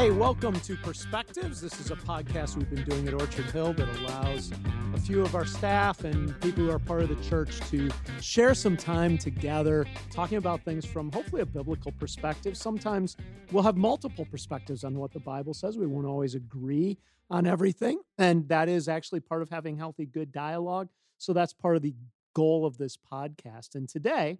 Hey, welcome to Perspectives. This is a podcast we've been doing at Orchard Hill that allows a few of our staff and people who are part of the church to share some time together talking about things from hopefully a biblical perspective. Sometimes we'll have multiple perspectives on what the Bible says. We won't always agree on everything. And that is actually part of having healthy, good dialogue. So that's part of the goal of this podcast. And today,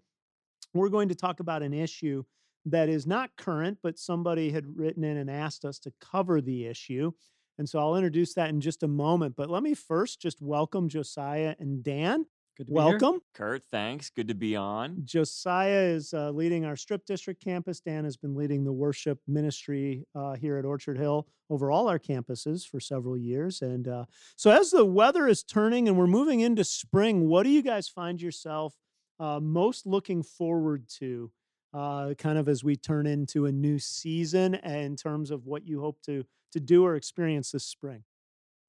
we're going to talk about an issue that is not current, but somebody had written in and asked us to cover the issue. And so I'll introduce that in just a moment. But let me first just welcome Josiah and Dan. Good to be here. Welcome. Kurt, thanks. Good to be on. Josiah is uh, leading our Strip District campus. Dan has been leading the worship ministry uh, here at Orchard Hill over all our campuses for several years. And uh, so, as the weather is turning and we're moving into spring, what do you guys find yourself uh, most looking forward to, uh, kind of as we turn into a new season, in terms of what you hope to to do or experience this spring?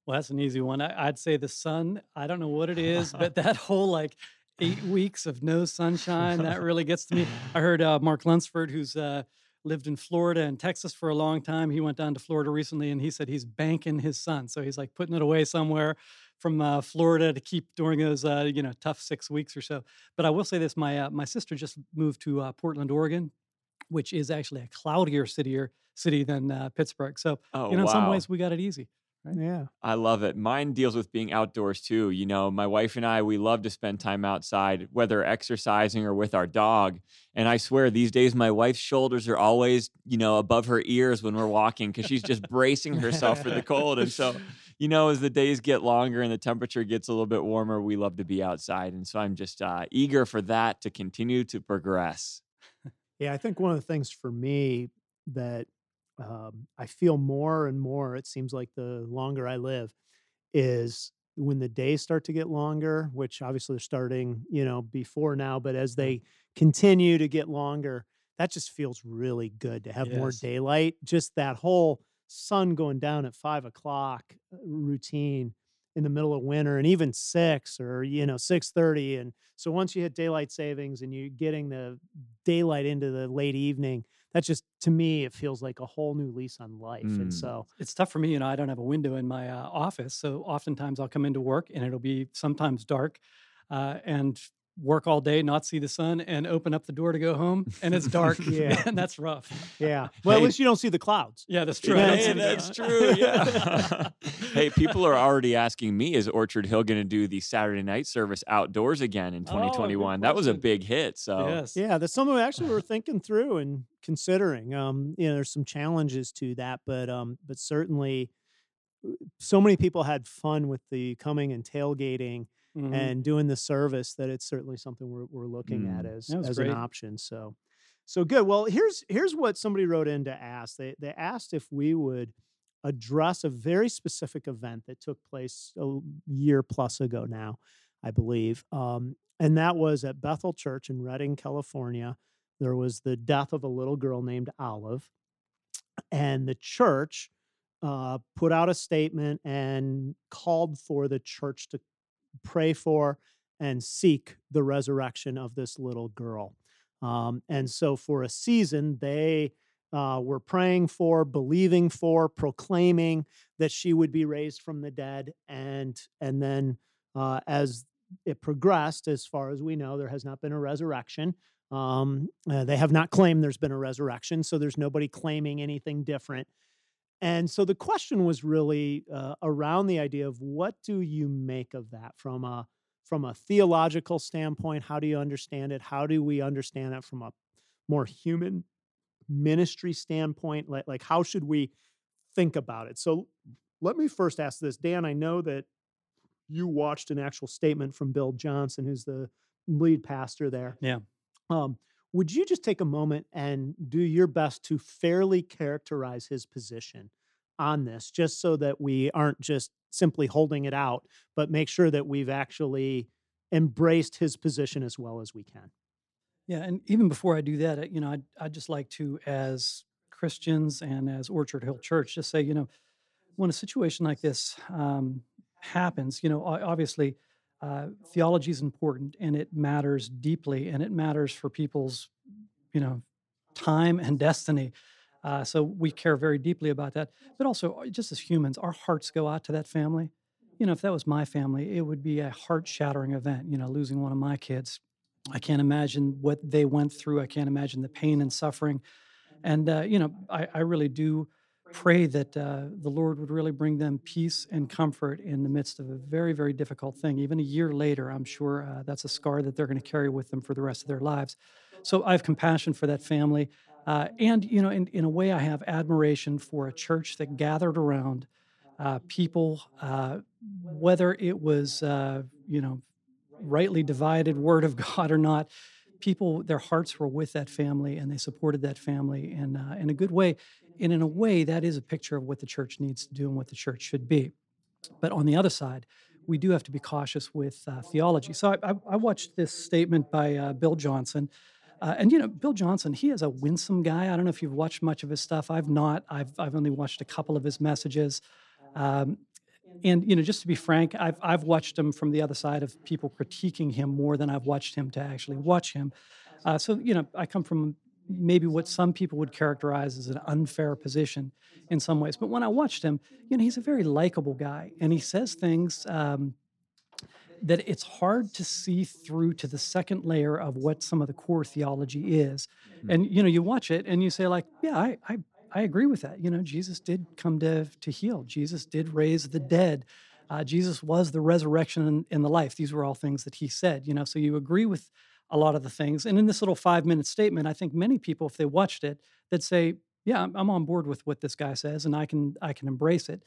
Well, that's an easy one. I, I'd say the sun. I don't know what it is, but that whole like eight weeks of no sunshine that really gets to me. I heard uh, Mark Lunsford, who's uh, lived in Florida and Texas for a long time. He went down to Florida recently, and he said he's banking his sun. So he's like putting it away somewhere from uh, Florida to keep during those uh, you know tough six weeks or so. But I will say this: my uh, my sister just moved to uh, Portland, Oregon, which is actually a cloudier city city than uh, Pittsburgh. So Oh, you know, in some ways, we got it easy. Yeah. I love it. Mine deals with being outdoors too. You know, my wife and I, we love to spend time outside, whether exercising or with our dog. And I swear these days, my wife's shoulders are always, you know, above her ears when we're walking because she's just bracing herself for the cold. And so, you know, as the days get longer and the temperature gets a little bit warmer, we love to be outside. And so I'm just uh, eager for that to continue to progress. Yeah, I think one of the things for me that um, I feel more and more, it seems like the longer I live, is when the days start to get longer, which obviously they're starting, you know, before now, but as they continue to get longer, that just feels really good to have more daylight. Just that whole sun going down at five o'clock uh, routine in the middle of winter and even six or you know 6.30 and so once you hit daylight savings and you're getting the daylight into the late evening that just to me it feels like a whole new lease on life and Mm. so it's tough for me. You know, I don't have a window in my uh, office, so oftentimes I'll come into work and it'll be sometimes dark, uh, and work all day, not see the sun, and open up the door to go home, and it's dark. Yeah. and that's rough. yeah well at least you don't see the clouds Yeah, that's true. I Hey, see Hey, the that's ground. true. Yeah. hey, people are already asking me, is Orchard Hill going to do the Saturday night service outdoors again in Oh, 2021? that was a big hit. So, Yes. Yeah, that's something we actually were thinking through and considering. Um, you know, there's some challenges to that, but um, but certainly, uh, so many people had fun with the coming and tailgating Mhm. and doing the service that it's certainly something we're we're looking at Mm. as was as great. an option. So, so good. Well, here's here's what somebody wrote in to ask. They they asked if we would address a very specific event that took place a year plus ago now, I believe. Um, and that was at Bethel Church in Redding, California. There was the death of a little girl named Olive, and the church uh, put out a statement and called for the church to pray for and seek the resurrection of this little girl. Um, and so, for a season, they uh, were praying for, believing for, proclaiming that she would be raised from the dead. And and then, uh, as it progressed, as far as we know, there has not been a resurrection. Um, uh, they have not claimed there's been a resurrection, so there's nobody claiming anything different. And so the question was really uh, around the idea of what do you make of that from a from a theological standpoint? How do you understand it? How do we understand it from a more human ministry standpoint? Like, like how should we think about it? So let me first ask this, Dan. I know that you watched an actual statement from Bill Johnson, who's the lead pastor there. Yeah. Um, would you just take a moment and do your best to fairly characterize his position on this, just so that we aren't just simply holding it out, but make sure that we've actually embraced his position as well as we can? Yeah, and even before I do that, uh, you know, I'd, I'd just like to, as Christians and as Orchard Hill Church, just say, you know, when a situation like this um, happens, you know, obviously uh, theology is important and it matters deeply and it matters for people's, you know, time and destiny. Uh, so we care very deeply about that. But also, uh, just as humans, our hearts go out to that family. You know, if that was my family, it would be a heart shattering event, you know, losing one of my kids. I can't imagine what they went through. I can't imagine the pain and suffering. And, uh, you know, I, I really do pray that uh, the Lord would really bring them peace and comfort in the midst of a very, very difficult thing. Even a year later, I'm sure uh, that's a scar that they're going to carry with them for the rest of their lives. So I have compassion for that family. Uh, and, you know, in, in a way, I have admiration for a church that gathered around uh, people, uh, whether it was, uh, you know, rightly divided word of God or not, people, their hearts were with that family and they supported that family in, uh, in a good way. And in a way, that is a picture of what the church needs to do and what the church should be. But on the other side, we do have to be cautious with uh, theology. So I, I, I, watched this statement by uh, Bill Johnson. Uh, and you know, Bill Johnson, he is a winsome guy. I don't know if you've watched much of his stuff. I've not. I've I've only watched a couple of his messages. Um, and you know, just to be frank, I've I've watched him from the other side of people critiquing him more than I've watched him to actually watch him. Uh, so you know, I come from maybe what some people would characterize as an unfair position in some ways. But when I watched him, you know, he's a very likable guy, and he says things um, that it's hard to see through to the second layer of what some of the core theology is. Mm-hmm. And you know, you watch it and you say, like, yeah, I, I I agree with that. You know, Jesus did come to to heal. Jesus did raise the dead. Uh, Jesus was the resurrection and, and the life. These were all things that he said. You know, so you agree with a lot of the things. And in this little five minute statement, I think many people, if they watched it, they'd say, "Yeah, I'm, I'm on board with what this guy says, and I can I can embrace it."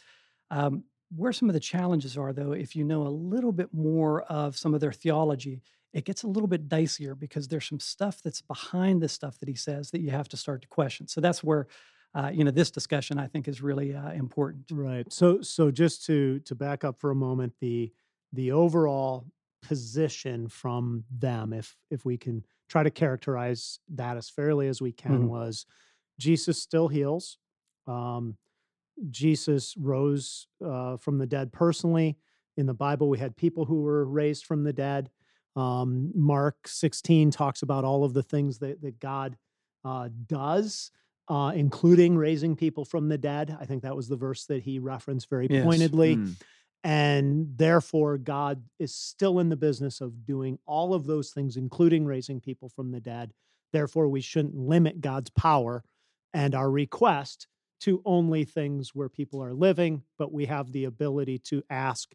Um, where some of the challenges are, though, if you know a little bit more of some of their theology, it gets a little bit dicier because there's some stuff that's behind the stuff that he says that you have to start to question. So that's where uh, you know this discussion I think is really uh, important. Right. So so just to to back up for a moment, the the overall position from them, if if we can try to characterize that as fairly as we can, mm-hmm. was Jesus still heals. Um, Jesus rose uh, from the dead personally. In the Bible, we had people who were raised from the dead. Um, Mark 16 talks about all of the things that, that God uh, does uh, including raising people from the dead. I think that was the verse that he referenced very yes. pointedly. Mm. And therefore, God is still in the business of doing all of those things, including raising people from the dead. Therefore, we shouldn't limit God's power and our request to only things where people are living, but we have the ability to ask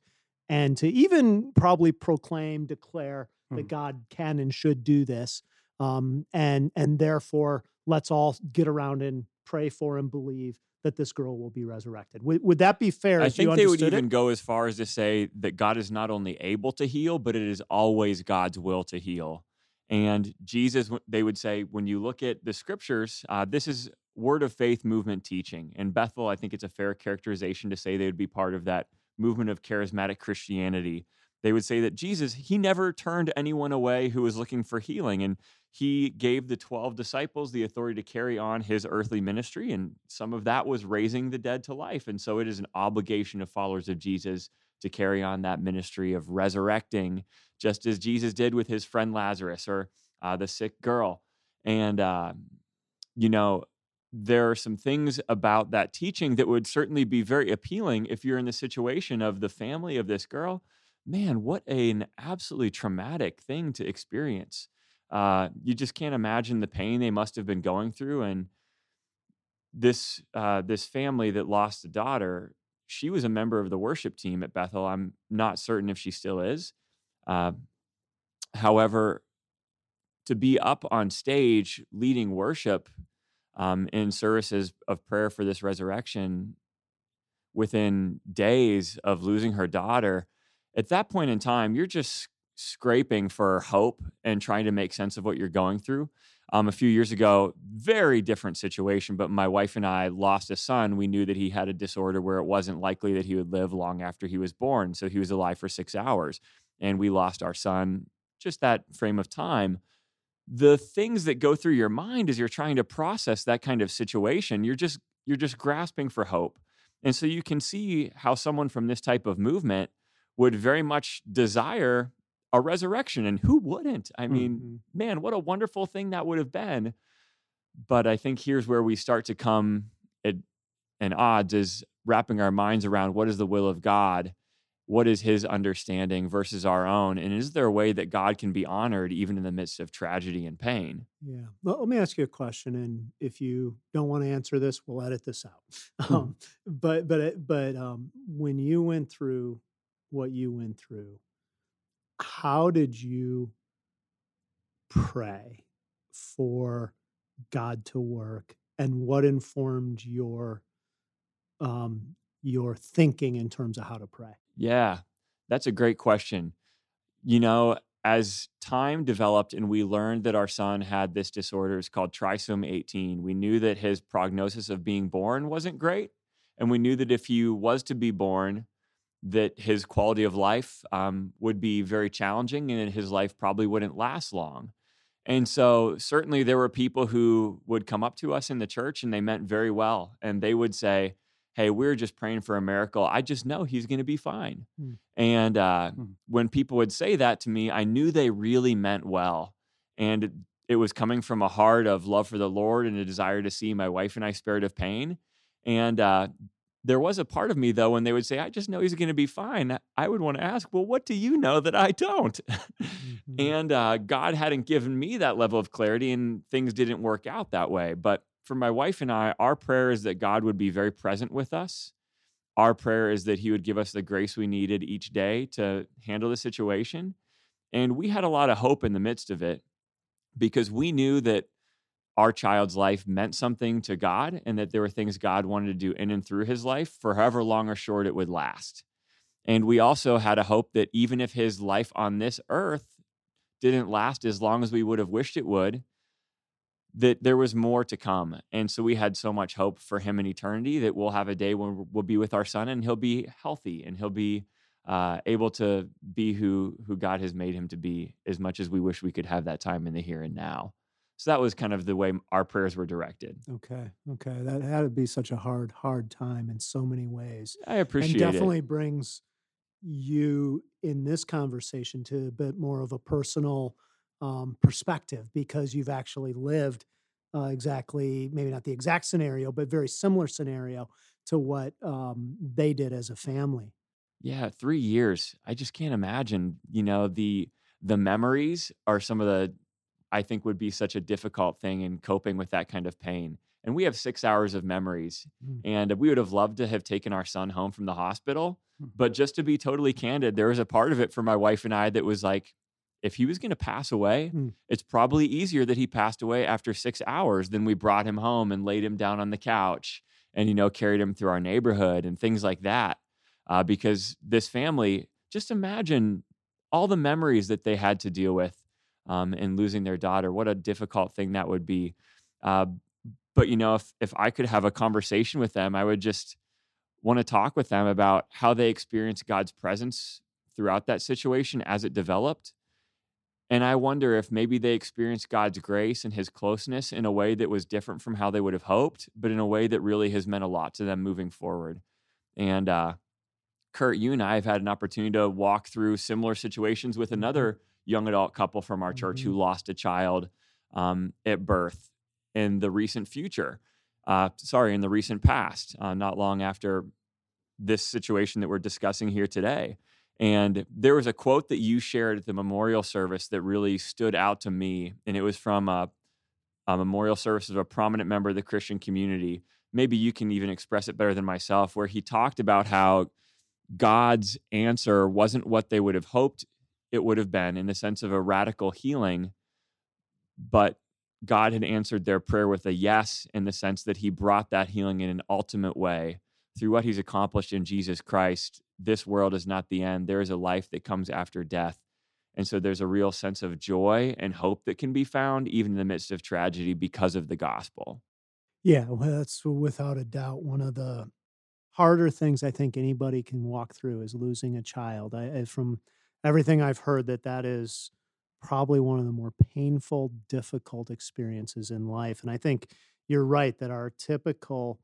and to even probably proclaim, declare mm. that God can and should do this. Um, and and therefore, let's all get around and pray for and believe that this girl will be resurrected. Would, would that be fair? I think they would even it? go as far as to say that God is not only able to heal, but it is always God's will to heal. And Jesus, they would say, when you look at the scriptures, uh, this is word of faith movement teaching. And Bethel, I think it's a fair characterization to say they would be part of that movement of charismatic Christianity. They would say that Jesus, he never turned anyone away who was looking for healing. And he gave the 12 disciples the authority to carry on his earthly ministry, and some of that was raising the dead to life. And so it is an obligation of followers of Jesus to carry on that ministry of resurrecting, just as Jesus did with his friend Lazarus or uh, the sick girl. And, uh, you know, there are some things about that teaching that would certainly be very appealing if you're in the situation of the family of this girl. Man, what an absolutely traumatic thing to experience uh, you just can't imagine the pain they must have been going through. And this uh, this family that lost a daughter, she was a member of the worship team at Bethel. I'm not certain if she still is. Uh, however, to be up on stage leading worship um, in services of prayer for this resurrection within days of losing her daughter, at that point in time, you're just scraping for hope and trying to make sense of what you're going through. Um, a few years ago, very different situation, but my wife and I lost a son. We knew that he had a disorder where it wasn't likely that he would live long after he was born. So he was alive for six hours. And we lost our son just that frame of time. The things that go through your mind as you're trying to process that kind of situation, you're just you're just grasping for hope. And so you can see how someone from this type of movement would very much desire a resurrection. And who wouldn't? I mean, mm-hmm. man, what a wonderful thing that would have been. but I think here's where we start to come at and odds is wrapping our minds around what is the will of God, what is his understanding versus our own, and is there a way that God can be honored even in the midst of tragedy and pain? Yeah. Well, let me ask you a question, and if you don't want to answer this, we'll edit this out. Hmm. Um, but but but um, when you went through what you went through, how did you pray for God to work, and what informed your um, your thinking in terms of how to pray? Yeah, that's a great question. You know, as time developed and we learned that our son had this disorder, it's called trisomy 18, we knew that his prognosis of being born wasn't great. And we knew that if he was to be born, that his quality of life um, would be very challenging and his life probably wouldn't last long. And so, certainly, there were people who would come up to us in the church and they meant very well. And they would say, Hey, we're just praying for a miracle. I just know he's going to be fine. Hmm. And uh, Hmm. when people would say that to me, I knew they really meant well. And it, it was coming from a heart of love for the Lord and a desire to see my wife and I spared of pain. And uh, there was a part of me, though, when they would say, I just know he's going to be fine. I would want to ask, Well, what do you know that I don't? Mhm. and uh, God hadn't given me that level of clarity, and things didn't work out that way. But for my wife and I, our prayer is that God would be very present with us. Our prayer is that He would give us the grace we needed each day to handle the situation. And we had a lot of hope in the midst of it because we knew that our child's life meant something to God and that there were things God wanted to do in and through his life for however long or short it would last. And we also had a hope that even if his life on this earth didn't last as long as we would have wished it would, that there was more to come. And so we had so much hope for him in eternity that we'll have a day when we'll be with our son and he'll be healthy and he'll be uh, able to be who who God has made him to be as much as we wish we could have that time in the here and now. So that was kind of the way our prayers were directed. Okay. Okay. That had to be such a hard, hard time in so many ways. I appreciate it. and it. definitely brings you in this conversation to a bit more of a personal um, perspective because you've actually lived uh, exactly, maybe not the exact scenario, but very similar scenario to what um, they did as a family. Yeah, three years. I just can't imagine. You know, the the memories are some of the I think would be such a difficult thing in coping with that kind of pain. And we have six hours of memories. Mm. And we would have loved to have taken our son home from the hospital. Hmm. But just to be totally candid, there was a part of it for my wife and I that was like, if he was going to pass away, Mm. it's probably easier that he passed away after six hours than we brought him home and laid him down on the couch and, you know, carried him through our neighborhood and things like that. Uh, because this family, just imagine all the memories that they had to deal with um, in losing their daughter. What a difficult thing that would be. Uh, but you know, if if I could have a conversation with them, I would just want to talk with them about how they experienced God's presence throughout that situation as it developed. And I wonder if maybe they experienced God's grace and his closeness in a way that was different from how they would have hoped, but in a way that really has meant a lot to them moving forward. And uh, Kurt, you and I have had an opportunity to walk through similar situations with another young adult couple from our church who lost a child um, at birth in the recent future. Uh, sorry, in the recent past, uh, not long after this situation that we're discussing here today. And there was a quote that you shared at the memorial service that really stood out to me. And it was from a, a memorial service of a prominent member of the Christian community. Maybe you can even express it better than myself, where he talked about how God's answer wasn't what they would have hoped it would have been in the sense of a radical healing, but God had answered their prayer with a yes in the sense that he brought that healing in an ultimate way through what he's accomplished in Jesus Christ. This world is not the end. There is a life that comes after death. And so there's a real sense of joy and hope that can be found even in the midst of tragedy because of the gospel. Yeah, well, that's without a doubt one of the harder things I think anybody can walk through is losing a child. I, I from everything I've heard that that is probably one of the more painful, difficult experiences in life. And I think you're right that our typical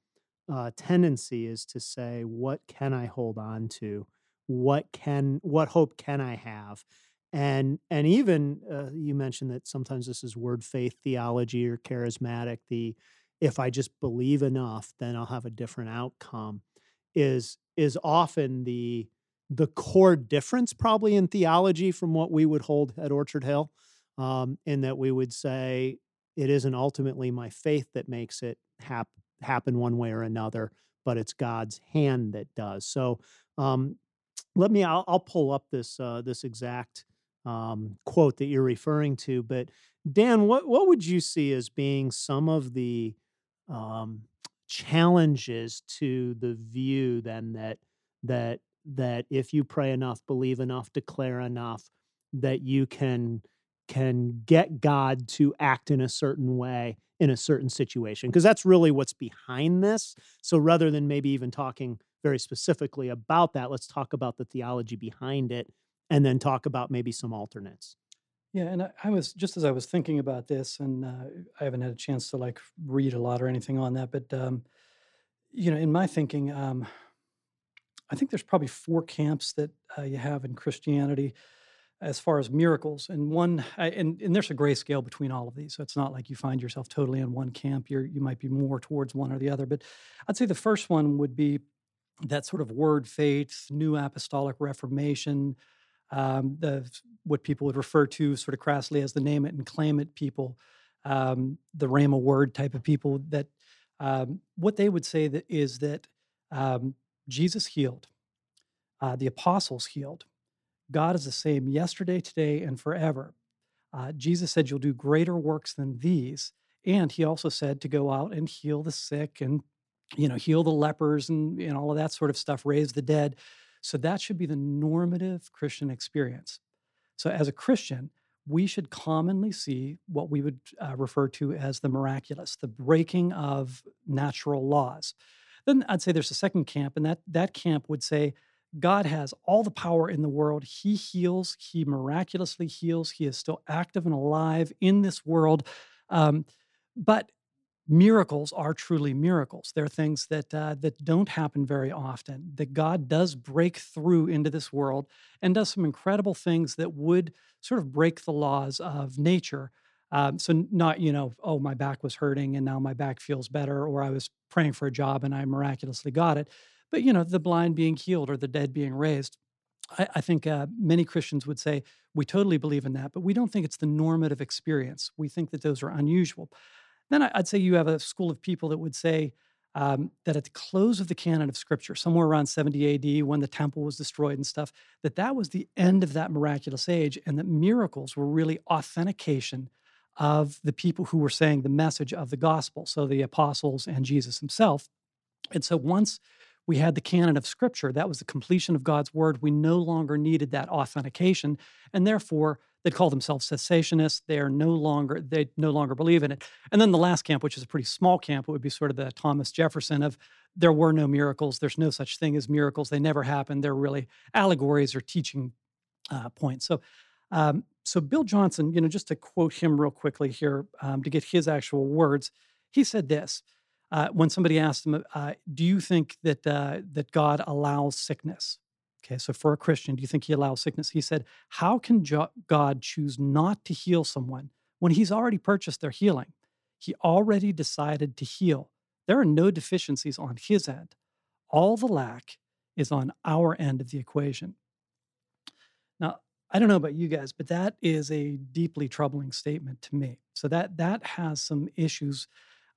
uh, tendency is to say, "What can I hold on to? What can what hope can I have?" and and even uh, you mentioned that sometimes this is word faith theology or charismatic. The if I just believe enough, then I'll have a different outcome. Is is often the the core difference probably in theology from what we would hold at Orchard Hill, um, in that we would say it isn't ultimately my faith that makes it hap- happen one way or another, but it's God's hand that does. So um, let me I'll, I'll, pull up this uh, this exact um, quote that you're referring to. But Dan, what what would you see as being some of the um, challenges to the view then that that that if you pray enough, believe enough, declare enough, that you can can get God to act in a certain way in a certain situation because that's really what's behind this. So rather than maybe even talking very specifically about that, let's talk about the theology behind it and then talk about maybe some alternates. Yeah, and I, I was just as I was thinking about this, and uh, I haven't had a chance to like read a lot or anything on that, but um, you know, in my thinking, um, I think there's probably four camps that uh, you have in Christianity as far as miracles, and one, and and there's a gray scale between all of these, so it's not like you find yourself totally in one camp. You're you might be more towards one or the other, but I'd say the first one would be that sort of word faith, new apostolic reformation, um, the what people would refer to sort of crassly as the name it and claim it people, um, the Rhema word type of people. That um, what they would say that is that um, Jesus healed, uh, the apostles healed. God is the same yesterday, today, and forever. Uh, Jesus said, "You'll do greater works than these," and He also said to go out and heal the sick and you know heal the lepers and, and all of that sort of stuff, raise the dead. So that should be the normative Christian experience. So as a Christian, we should commonly see what we would uh, refer to as the miraculous, the breaking of natural laws. Then I'd say there's a second camp, and that that camp would say God has all the power in the world. He heals. He miraculously heals. He is still active and alive in this world. Um, but miracles are truly miracles. They're things that uh, that don't happen very often. That God does break through into this world and does some incredible things that would sort of break the laws of nature. Um, so not you know oh my back was hurting and now my back feels better or I was praying for a job and I miraculously got it, but you know the blind being healed or the dead being raised. I, I think uh, many Christians would say we totally believe in that, but we don't think it's the normative experience. We think that those are unusual. Then I'd say you have a school of people that would say um, that at the close of the canon of Scripture, somewhere around 70 AD, when the temple was destroyed and stuff, that that was the end of that miraculous age, and that miracles were really authentication of the people who were saying the message of the gospel, so the apostles and Jesus himself. And so once we had the canon of Scripture, that was the completion of God's word, we no longer needed that authentication, and therefore they call themselves cessationists. They are no longer they no longer believe in it. And then the last camp, which is a pretty small camp, it would be sort of the Thomas Jefferson of there were no miracles. There's no such thing as miracles. They never happened. They're really allegories or teaching uh, points. So. Um, so Bill Johnson, you know, just to quote him real quickly here um, to get his actual words, he said this uh, when somebody asked him, uh, "Do you think that uh, that God allows sickness?" Okay, so for a Christian, do you think he allows sickness? He said, How can jo- God choose not to heal someone when he's already purchased their healing? He already decided to heal. There are no deficiencies on his end. All the lack is on our end of the equation. Now, I don't know about you guys, but that is a deeply troubling statement to me. So that that has some issues.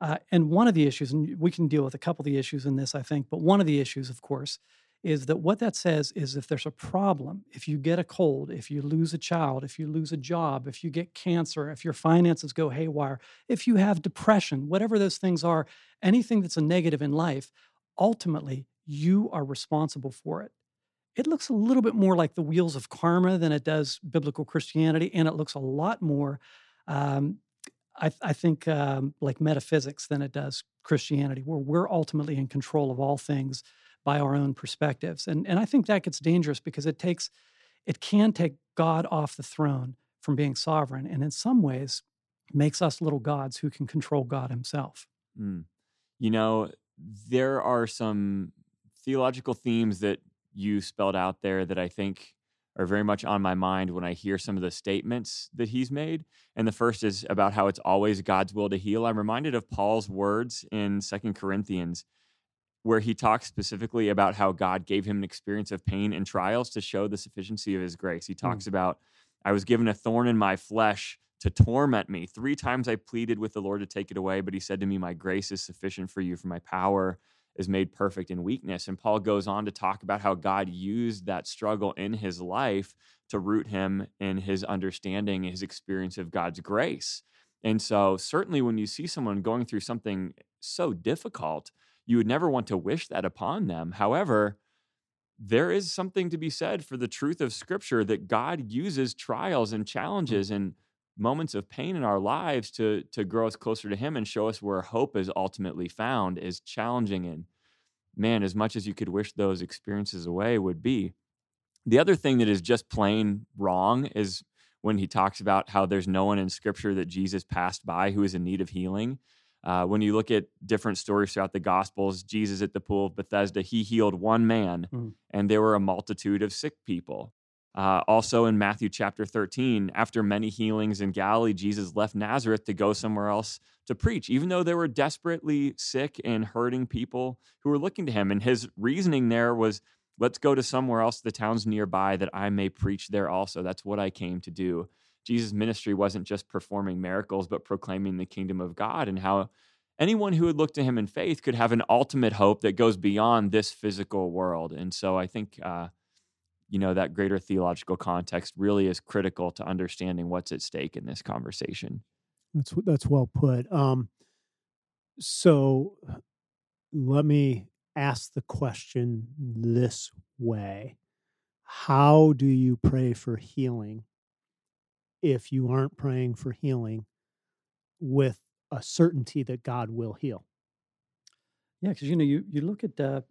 Uh, and one of the issues, and we can deal with a couple of the issues in this, I think, but one of the issues, of course, is that what that says is if there's a problem, if you get a cold, if you lose a child, if you lose a job, if you get cancer, if your finances go haywire, if you have depression, whatever those things are, anything that's a negative in life, ultimately you are responsible for it. It looks a little bit more like the wheels of karma than it does biblical Christianity, and it looks a lot more, um, I, I, think, um, like metaphysics than it does Christianity, where we're ultimately in control of all things by our own perspectives. And, and I think that gets dangerous because it takes, it can take God off the throne from being sovereign. And in some ways, makes us little gods who can control God himself. Mm. You know, there are some theological themes that you spelled out there that I think are very much on my mind when I hear some of the statements that he's made. And the first is about how it's always God's will to heal. I'm reminded of Paul's words in Second Corinthians, where he talks specifically about how God gave him an experience of pain and trials to show the sufficiency of his grace. He talks mm. about, I was given a thorn in my flesh to torment me. Three times I pleaded with the Lord to take it away, but he said to me, My grace is sufficient for you, for my power is made perfect in weakness. And Paul goes on to talk about how God used that struggle in his life to root him in his understanding, his experience of God's grace. And so, certainly, when you see someone going through something so difficult, you would never want to wish that upon them. However, there is something to be said for the truth of Scripture that God uses trials and hmm. challenges and moments of pain in our lives to to grow us closer to him and show us where hope is ultimately found is challenging and man as much as you could wish those experiences away would be. The other thing that is just plain wrong is when he talks about how there's no one in scripture that jesus passed by who is in need of healing. Uh, when you look at different stories throughout the gospels jesus at the pool of bethesda he healed one man mm. and there were a multitude of sick people uh, also in Matthew chapter 13, after many healings in Galilee, Jesus left Nazareth to go somewhere else to preach, even though there were desperately sick and hurting people who were looking to him. And his reasoning there was, let's go to somewhere else, the towns nearby, that I may preach there also. That's what I came to do. Jesus' ministry wasn't just performing miracles, but proclaiming the kingdom of God and how anyone who would look to him in faith could have an ultimate hope that goes beyond this physical world. And so I think. Uh, you know that greater theological context really is critical to understanding what's at stake in this conversation. That's that's well put um so let me ask the question this way. How do you pray for healing if you aren't praying for healing with a certainty that god will heal? Yeah because you know you you look at uh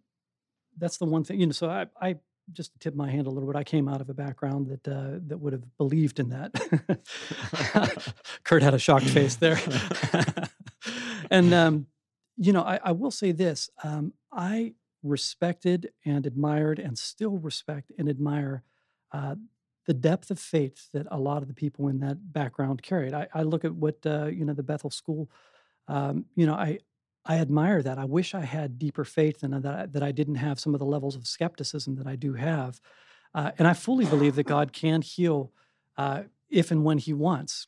that's the one thing you know so i i just to tip my hand a little bit, I came out of a background that uh, that would have believed in that. Kurt had a shocked face there, and um, you know, I, I, will say this: um, I respected and admired, and still respect and admire uh, the depth of faith that a lot of the people in that background carried. I, I look at what uh, you know the Bethel School. Um, you know, I I admire that. I wish I had deeper faith and that I, that I didn't have some of the levels of skepticism that I do have. Uh, and I fully believe that God can heal uh, if and when He wants.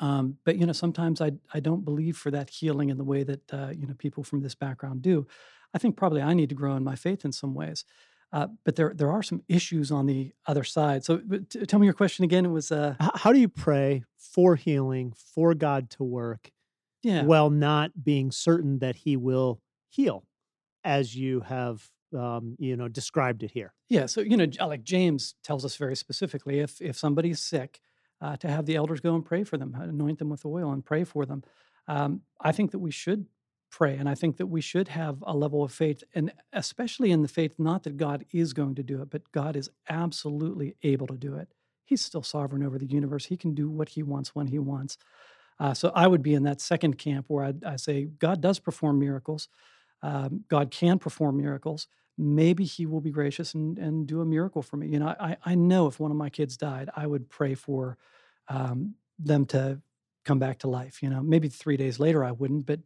Um, but you know, sometimes I I don't believe for that healing in the way that uh, you know people from this background do. I think probably I need to grow in my faith in some ways. Uh, but there there are some issues on the other side. So t- tell me your question again. It was uh, how do you pray for healing, for God to work, yeah. while not being certain that he will heal as you have um, you know described it here. Yeah so you know like james tells us very specifically if if somebody's sick uh, to have the elders go and pray for them anoint them with oil and pray for them. Um, i think that we should pray and i think that we should have a level of faith and especially in the faith not that god is going to do it but god is absolutely able to do it. He's still sovereign over the universe. He can do what he wants when he wants uh, so I would be in that second camp where I, I say God does perform miracles. Um, God can perform miracles. Maybe He will be gracious and, and do a miracle for me. You know, I, I know if one of my kids died, I would pray for um, them to come back to life. You know, maybe three days later I wouldn't, but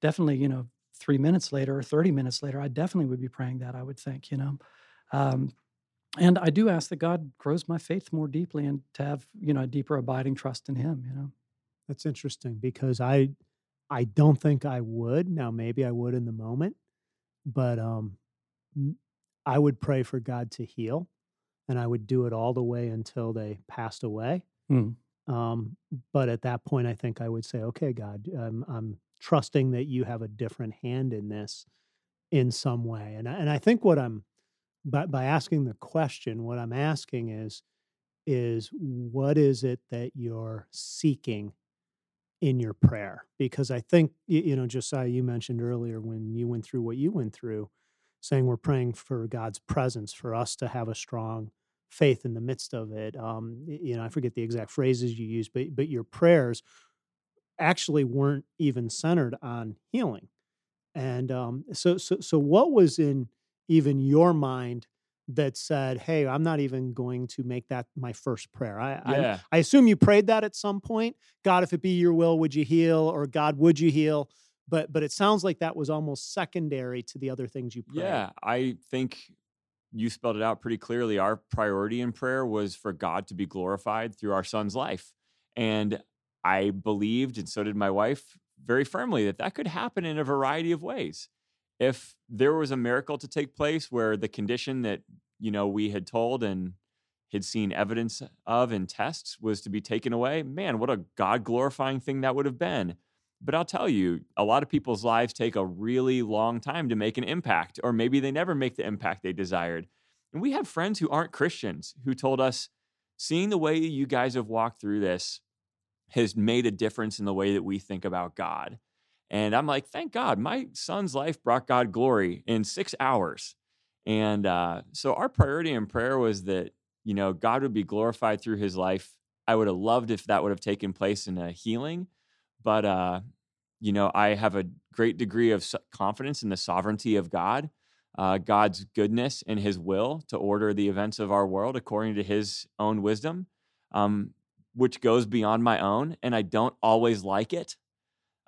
definitely, you know, three minutes later or 30 minutes later, I definitely would be praying that, I would think, you know. Um, and I do ask that God grows my faith more deeply and to have, you know, a deeper abiding trust in Him, you know. That's interesting because I I don't think I would. Now maybe I would in the moment, but um I would pray for God to heal and I would do it all the way until they passed away. Mm. Um, but at that point, I think I would say, okay, God, um, I'm trusting that you have a different hand in this in some way. And, and I think what I'm, by, by asking the question, what I'm asking is, is what is it that you're seeking in your prayer because i think you know josiah you mentioned earlier when you went through what you went through saying we're praying for god's presence for us to have a strong faith in the midst of it um, you know i forget the exact phrases you used but but your prayers actually weren't even centered on healing. And um, so so so what was in even your mind that said, "Hey, I'm not even going to make that my first prayer." I I, I assume you prayed that at some point. God, if it be your will, would you heal? Or God, would you heal? But but it sounds like that was almost secondary to the other things you prayed. Yeah, I think you spelled it out pretty clearly. Our priority in prayer was for God to be glorified through our son's life. And I believed, and so did my wife, very firmly that that could happen in a variety of ways. If there was a miracle to take place where the condition that, you know, we had told and had seen evidence of in tests was to be taken away, man, what a God glorifying thing that would have been. But I'll tell you, a lot of people's lives take a really long time to make an impact, or maybe they never make the impact they desired. And we have friends who aren't Christians who told us, seeing the way you guys have walked through this has made a difference in the way that we think about God. And I'm like, thank God, my son's life brought God glory in six hours. And uh, so our priority in prayer was that, you know, God would be glorified through his life. I would have loved if that would have taken place in a healing, but uh, you know, I have a great degree of confidence in the sovereignty of God, uh, God's goodness and His will to order the events of our world according to His own wisdom, um, which goes beyond my own, and I don't always like it,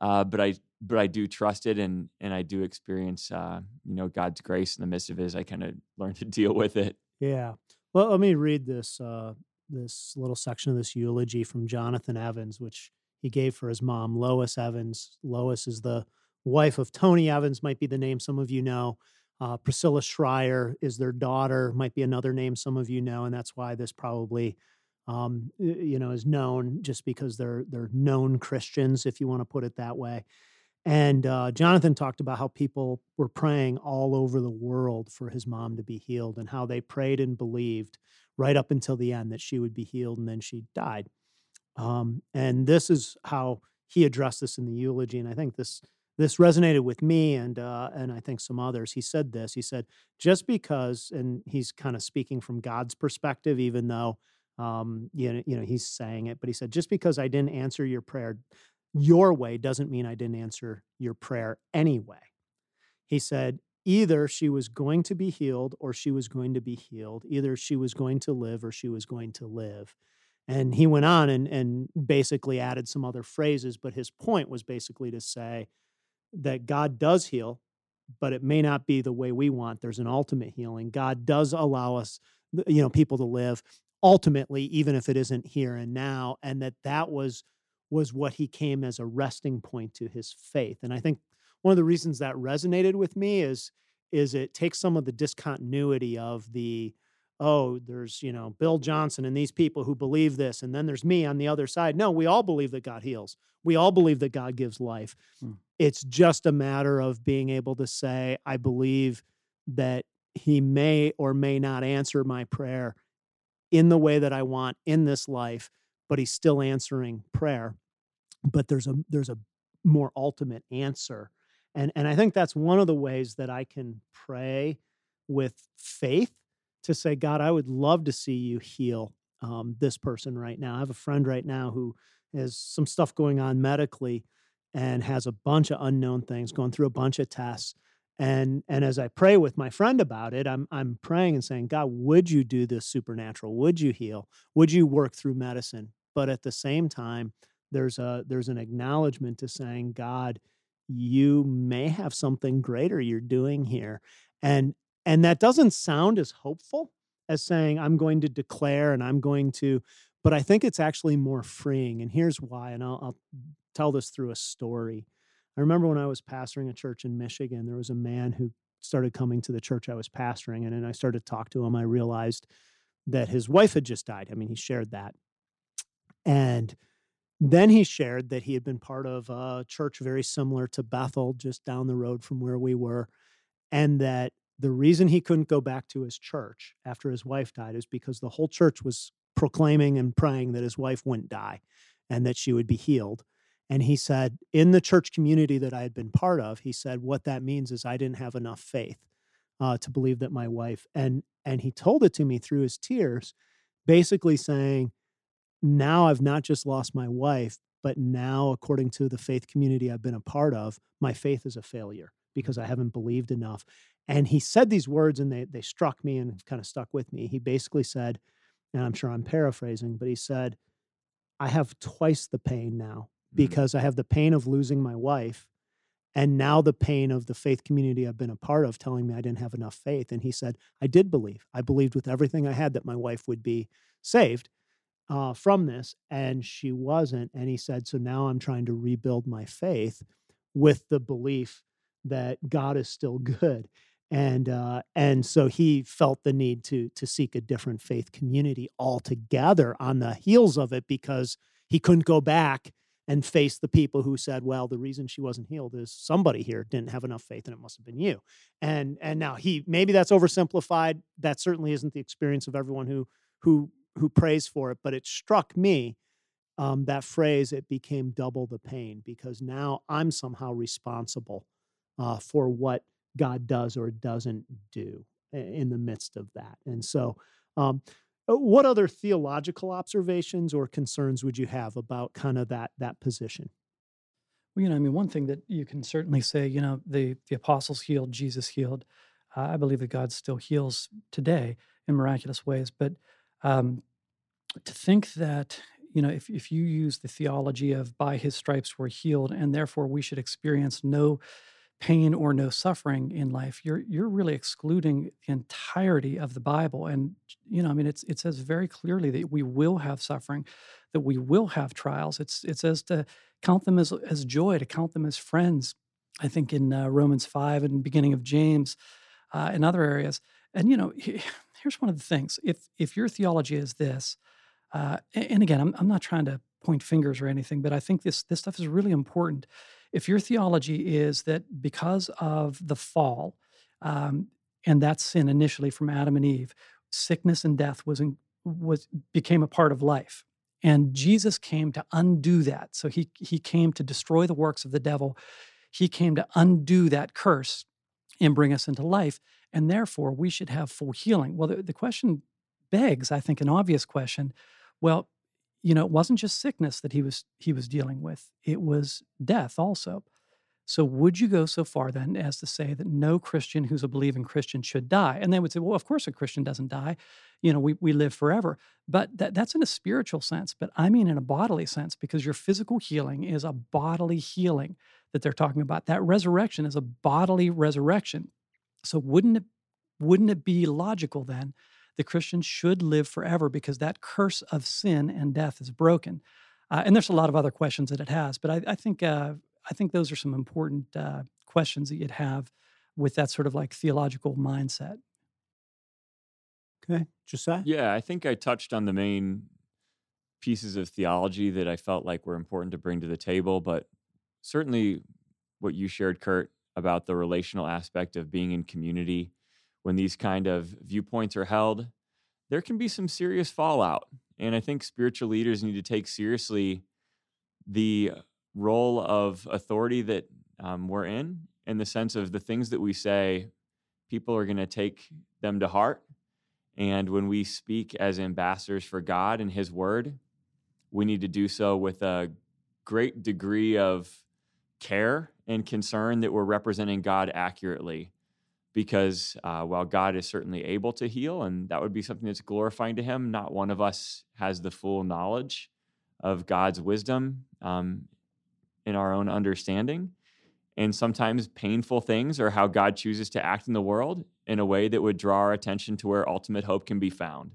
uh, but I but I do trust it, and and I do experience, uh, you know, God's grace in the midst of it. As I kind of learn to deal with it. Yeah. Well, let me read this uh, this little section of this eulogy from Jonathan Evans, which he gave for his mom, Lois Evans. Lois is the wife of Tony Evans, might be the name some of you know. Uh, Priscilla Shirer is their daughter, might be another name some of you know, and that's why this probably, um, you know, is known just because they're they're known Christians, if you want to put it that way. And uh, Jonathan talked about how people were praying all over the world for his mom to be healed, and how they prayed and believed right up until the end that she would be healed, and then she died. Um, and this is how he addressed this in the eulogy. And I think this this resonated with me and uh, and I think some others. He said this. He said, just because, and he's kind of speaking from God's perspective, even though um, you know, you know, he's saying it, but he said, just because I didn't answer your prayer your way doesn't mean I didn't answer your prayer anyway. He said, either she was going to be healed or she was going to be healed. Either she was going to live or she was going to live. And he went on and, and basically added some other phrases, but his point was basically to say that God does heal, but it may not be the way we want. There's an ultimate healing. God does allow us, you know, people to live ultimately, even if it isn't here and now, and that that was was what he came as a resting point to his faith. And I think one of the reasons that resonated with me is is it takes some of the discontinuity of the oh, there's, you know, Bill Johnson and these people who believe this, and then there's me on the other side. No, we all believe that God heals. We all believe that God gives life. Hmm. It's just a matter of being able to say, I believe that he may or may not answer my prayer in the way that I want in this life, but he's still answering prayer. But there's a there's a more ultimate answer. And and I think that's one of the ways that I can pray with faith to say, God, I would love to see you heal um, this person right now. I have a friend right now who has some stuff going on medically and has a bunch of unknown things, going through a bunch of tests. And and as I pray with my friend about it, I'm I'm praying and saying, God, would you do this supernatural? Would you heal? Would you work through medicine? But at the same time, there's a there's an acknowledgement to saying, God, you may have something greater you're doing here. And and that doesn't sound as hopeful as saying, I'm going to declare and I'm going to, but I think it's actually more freeing. And here's why. And I'll, I'll tell this through a story. I remember when I was pastoring a church in Michigan, there was a man who started coming to the church I was pastoring. And then I started to talk to him. I realized that his wife had just died. I mean, he shared that. And then he shared that he had been part of a church very similar to Bethel, just down the road from where we were. And that the reason he couldn't go back to his church after his wife died is because the whole church was proclaiming and praying that his wife wouldn't die and that she would be healed. And he said, in the church community that I had been part of, he said, what that means is I didn't have enough faith uh, to believe that my wife, and and he told it to me through his tears, basically saying, now I've not just lost my wife, but now, according to the faith community I've been a part of, my faith is a failure because I haven't believed enough. And he said these words and they, they struck me and kind of stuck with me. He basically said, and I'm sure I'm paraphrasing, but he said, I have twice the pain now Mm. because I have the pain of losing my wife and now the pain of the faith community I've been a part of telling me I didn't have enough faith. And he said, I did believe. I believed with everything I had that my wife would be saved uh, from this, and she wasn't. And he said, So now I'm trying to rebuild my faith with the belief that God is still good. And uh, and so he felt the need to to seek a different faith community altogether on the heels of it because he couldn't go back and face the people who said, "Well, the reason she wasn't healed is somebody here didn't have enough faith, and it must have been you." And and now he maybe that's oversimplified. That certainly isn't the experience of everyone who who who prays for it. But it struck me um, that phrase. It became double the pain because now I'm somehow responsible uh, for what God does or doesn't do in the midst of that. And so. Um, what other theological observations or concerns would you have about kind of that that position? Well, you know, I mean, one thing that you can certainly say, you know, the the apostles healed, Jesus healed. Uh, I believe that God still heals today in miraculous ways. But um, to think that, you know, if if you use the theology of by His stripes we're healed, and therefore we should experience no pain or no suffering in life, you're you're really excluding the entirety of the Bible. And you know, I mean, it's it says very clearly that we will have suffering, that we will have trials. It's it says to count them as as joy, to count them as friends. I think in uh, Romans five and beginning of James, uh, and other areas. And you know, here's one of the things: if if your theology is this, uh, and again, I'm I'm not trying to point fingers or anything, but I think this this stuff is really important. If your theology is that because of the fall, um, and that sin initially from Adam and Eve, sickness and death was in, was became a part of life, and Jesus came to undo that. So he he came to destroy the works of the devil. He came to undo that curse and bring us into life, and therefore we should have full healing. Well, the, the question begs, I think, an obvious question. Well, you know, it wasn't just sickness that he was he was dealing with; it was death also. So, would you go so far then as to say that no Christian who's a believing Christian should die? And they would say, well, of course, a Christian doesn't die. You know, we, we live forever. But that, that's in a spiritual sense. But I mean in a bodily sense, because your physical healing is a bodily healing that they're talking about. That resurrection is a bodily resurrection. So, wouldn't it, wouldn't it be logical then that Christians should live forever because that curse of sin and death is broken? Uh, and there's a lot of other questions that it has, but I, I think uh, I think those are some important uh, questions that you'd have with that sort of like theological mindset. Okay, Josiah. Yeah, I think I touched on the main pieces of theology that I felt like were important to bring to the table, but certainly what you shared, Kurt, about the relational aspect of being in community when these kind of viewpoints are held, there can be some serious fallout. And I think spiritual leaders need to take seriously the role of authority that um, we're in, in the sense of the things that we say, people are going to take them to heart. And when we speak as ambassadors for God and His Word, we need to do so with a great degree of care and concern that we're representing God accurately. Because uh, while God is certainly able to heal, and that would be something that's glorifying to Him, not one of us has the full knowledge of God's wisdom um, in our own understanding. And sometimes painful things are how God chooses to act in the world in a way that would draw our attention to where ultimate hope can be found.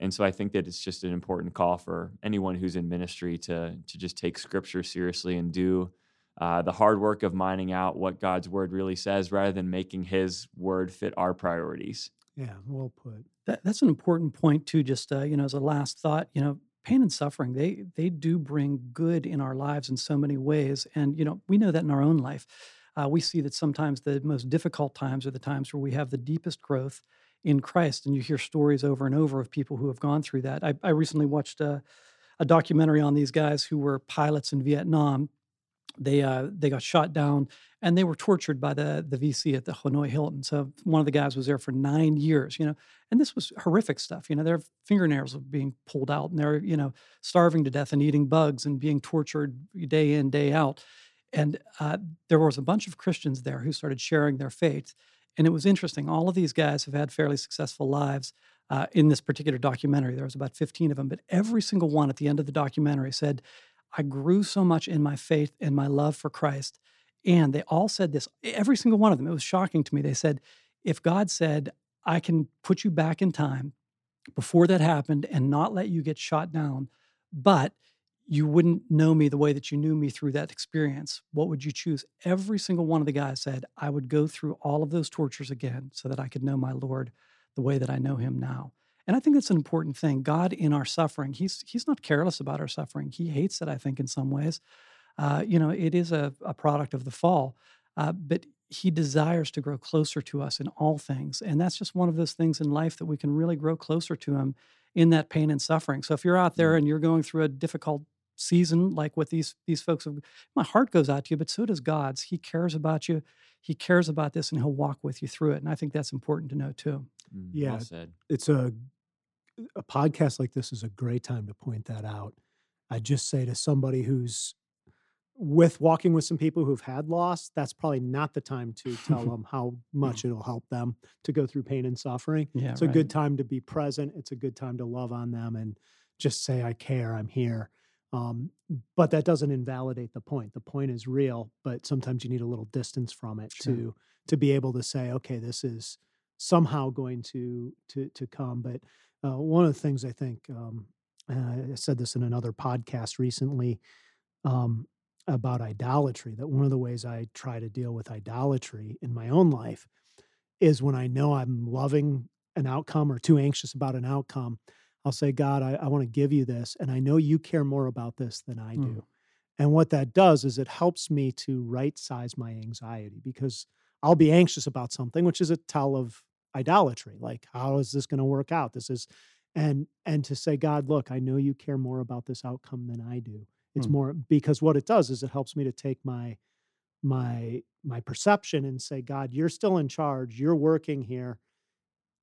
And so I think that it's just an important call for anyone who's in ministry to, to just take scripture seriously and do uh, the hard work of mining out what God's word really says rather than making his word fit our priorities. Yeah, well put. That, that's an important point too. Just uh, you know, as a last thought, you know, pain and suffering they they do bring good in our lives in so many ways, and you know, we know that in our own life. Uh, we see that sometimes the most difficult times are the times where we have the deepest growth in Christ, and you hear stories over and over of people who have gone through that. I, I recently watched a, a documentary on these guys who were pilots in Vietnam. They uh, they got shot down and they were tortured by the the VC at the Hanoi Hilton. So one of the guys was there for nine years, you know, and this was horrific stuff. You know, their fingernails were being pulled out, and they're you know starving to death and eating bugs and being tortured day in day out. And uh, there was a bunch of Christians there who started sharing their faith, And it was interesting. All of these guys have had fairly successful lives. Uh, in this particular documentary, there was about 15 of them, but every single one at the end of the documentary said, I grew so much in my faith and my love for Christ. And they all said this, every single one of them. It was shocking to me. They said, if God said, I can put you back in time before that happened and not let you get shot down, but you wouldn't know me the way that you knew me through that experience. What would you choose? Every single one of the guys said, I would go through all of those tortures again so that I could know my Lord the way that I know him now. And I think that's an important thing. God in our suffering, he's he's not careless about our suffering. He hates it, I think, in some ways. Uh, you know, it is a, a product of the fall, uh, but he desires to grow closer to us in all things. And that's just one of those things in life that we can really grow closer to him in that pain and suffering. So if you're out there mm. and you're going through a difficult season like what these these folks have my heart goes out to you but so does god's he cares about you he cares about this and he'll walk with you through it and i think that's important to know too mm, yeah well said. it's a a podcast like this is a great time to point that out i just say to somebody who's with walking with some people who've had loss, that's probably not the time to tell them how much it'll help them to go through pain and suffering. Yeah, it's a right. good time to be present. It's a good time to love on them and just say, I care, I'm here. Um, but that doesn't invalidate the point. The point is real, but sometimes you need a little distance from it sure. to to be able to say, okay, this is somehow going to to to come. But uh, one of the things I think um, I said this in another podcast recently. Um, about idolatry that one of the ways I try to deal with idolatry in my own life is when I know I'm loving an outcome or too anxious about an outcome, I'll say, God, I, I want to give you this. And I know you care more about this than I do. Mm. And what that does is it helps me to right size my anxiety because I'll be anxious about something, which is a tell of idolatry. Like, how is this going to work out? This is, and, and to say, God, look, I know you care more about this outcome than I do. It's hmm. more because what it does is it helps me to take my my my perception and say, God, you're still in charge. You're working here.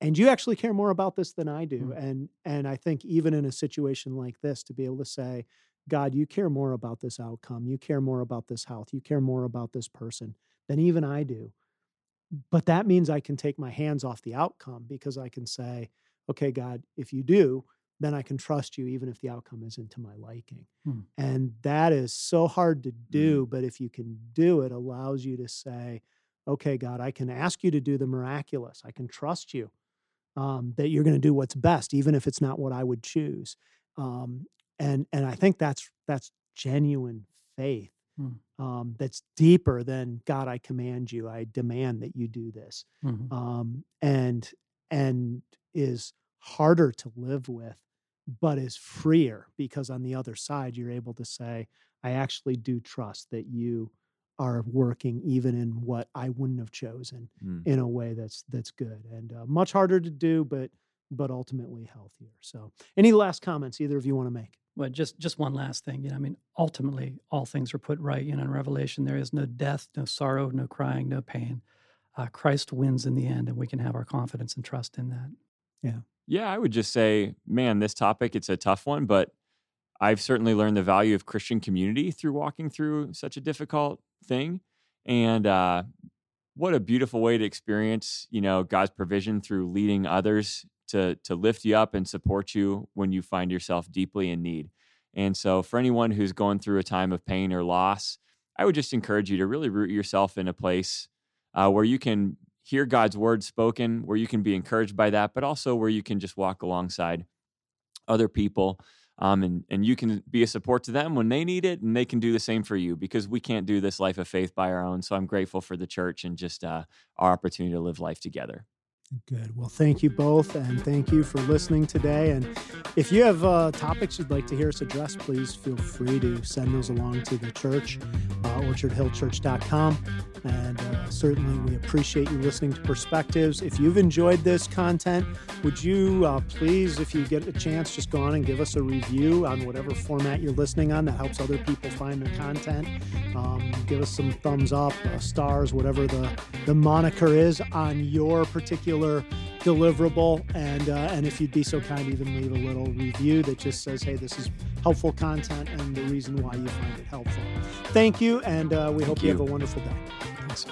And you actually care more about this than I do. Hmm. And and I think even in a situation like this, to be able to say, God, you care more about this outcome. You care more about this health. You care more about this person than even I do. But that means I can take my hands off the outcome because I can say, okay, God, if you do, then I can trust you even if the outcome isn't to my liking. Hmm. And that is so hard to do, mm. but if you can do it, allows you to say, okay, God, I can ask you to do the miraculous. I can trust you um, that you're going to do what's best, even if it's not what I would choose. Um, and and I think that's that's genuine faith. Hmm. Um, that's deeper than God. I command you. I demand that you do this. Mm-hmm. Um, and and is harder to live with but is freer because on the other side you're able to say i actually do trust that you are working even in what i wouldn't have chosen mm. in a way that's that's good and uh, much harder to do but but ultimately healthier. So any last comments either of you want to make? Well just just one last thing you know i mean ultimately all things are put right you know in revelation there is no death no sorrow no crying no pain. Uh, christ wins in the end and we can have our confidence and trust in that. Yeah. Yeah, I would just say, man, this topic, it's a tough one, but I've certainly learned the value of Christian community through walking through such a difficult thing. And uh, what a beautiful way to experience, you know, God's provision through leading others to to lift you up and support you when you find yourself deeply in need. And so for anyone who's going through a time of pain or loss, I would just encourage you to really root yourself in a place uh, where you can hear God's word spoken, where you can be encouraged by that, but also where you can just walk alongside other people. Um, and, and you can be a support to them when they need it, and they can do the same for you because we can't do this life of faith by our own. So I'm grateful for the church and just uh, our opportunity to live life together. Good. Well, thank you both, and thank you for listening today. And if you have uh, topics you'd like to hear us address, please feel free to send those along to the church, uh, orchardhillchurch.com. And uh, certainly, we appreciate you listening to Perspectives. If you've enjoyed this content, would you uh, please, if you get a chance, just go on and give us a review on whatever format you're listening on that helps other people find the content. Um, give us some thumbs up, uh, stars, whatever the, the moniker is on your particular deliverable. And, uh, and if you'd be so kind, even leave a little review that just says, hey, this is helpful content and the reason why you find it helpful. Thank you, and uh, we Thank hope you. you have a wonderful day. Thanks.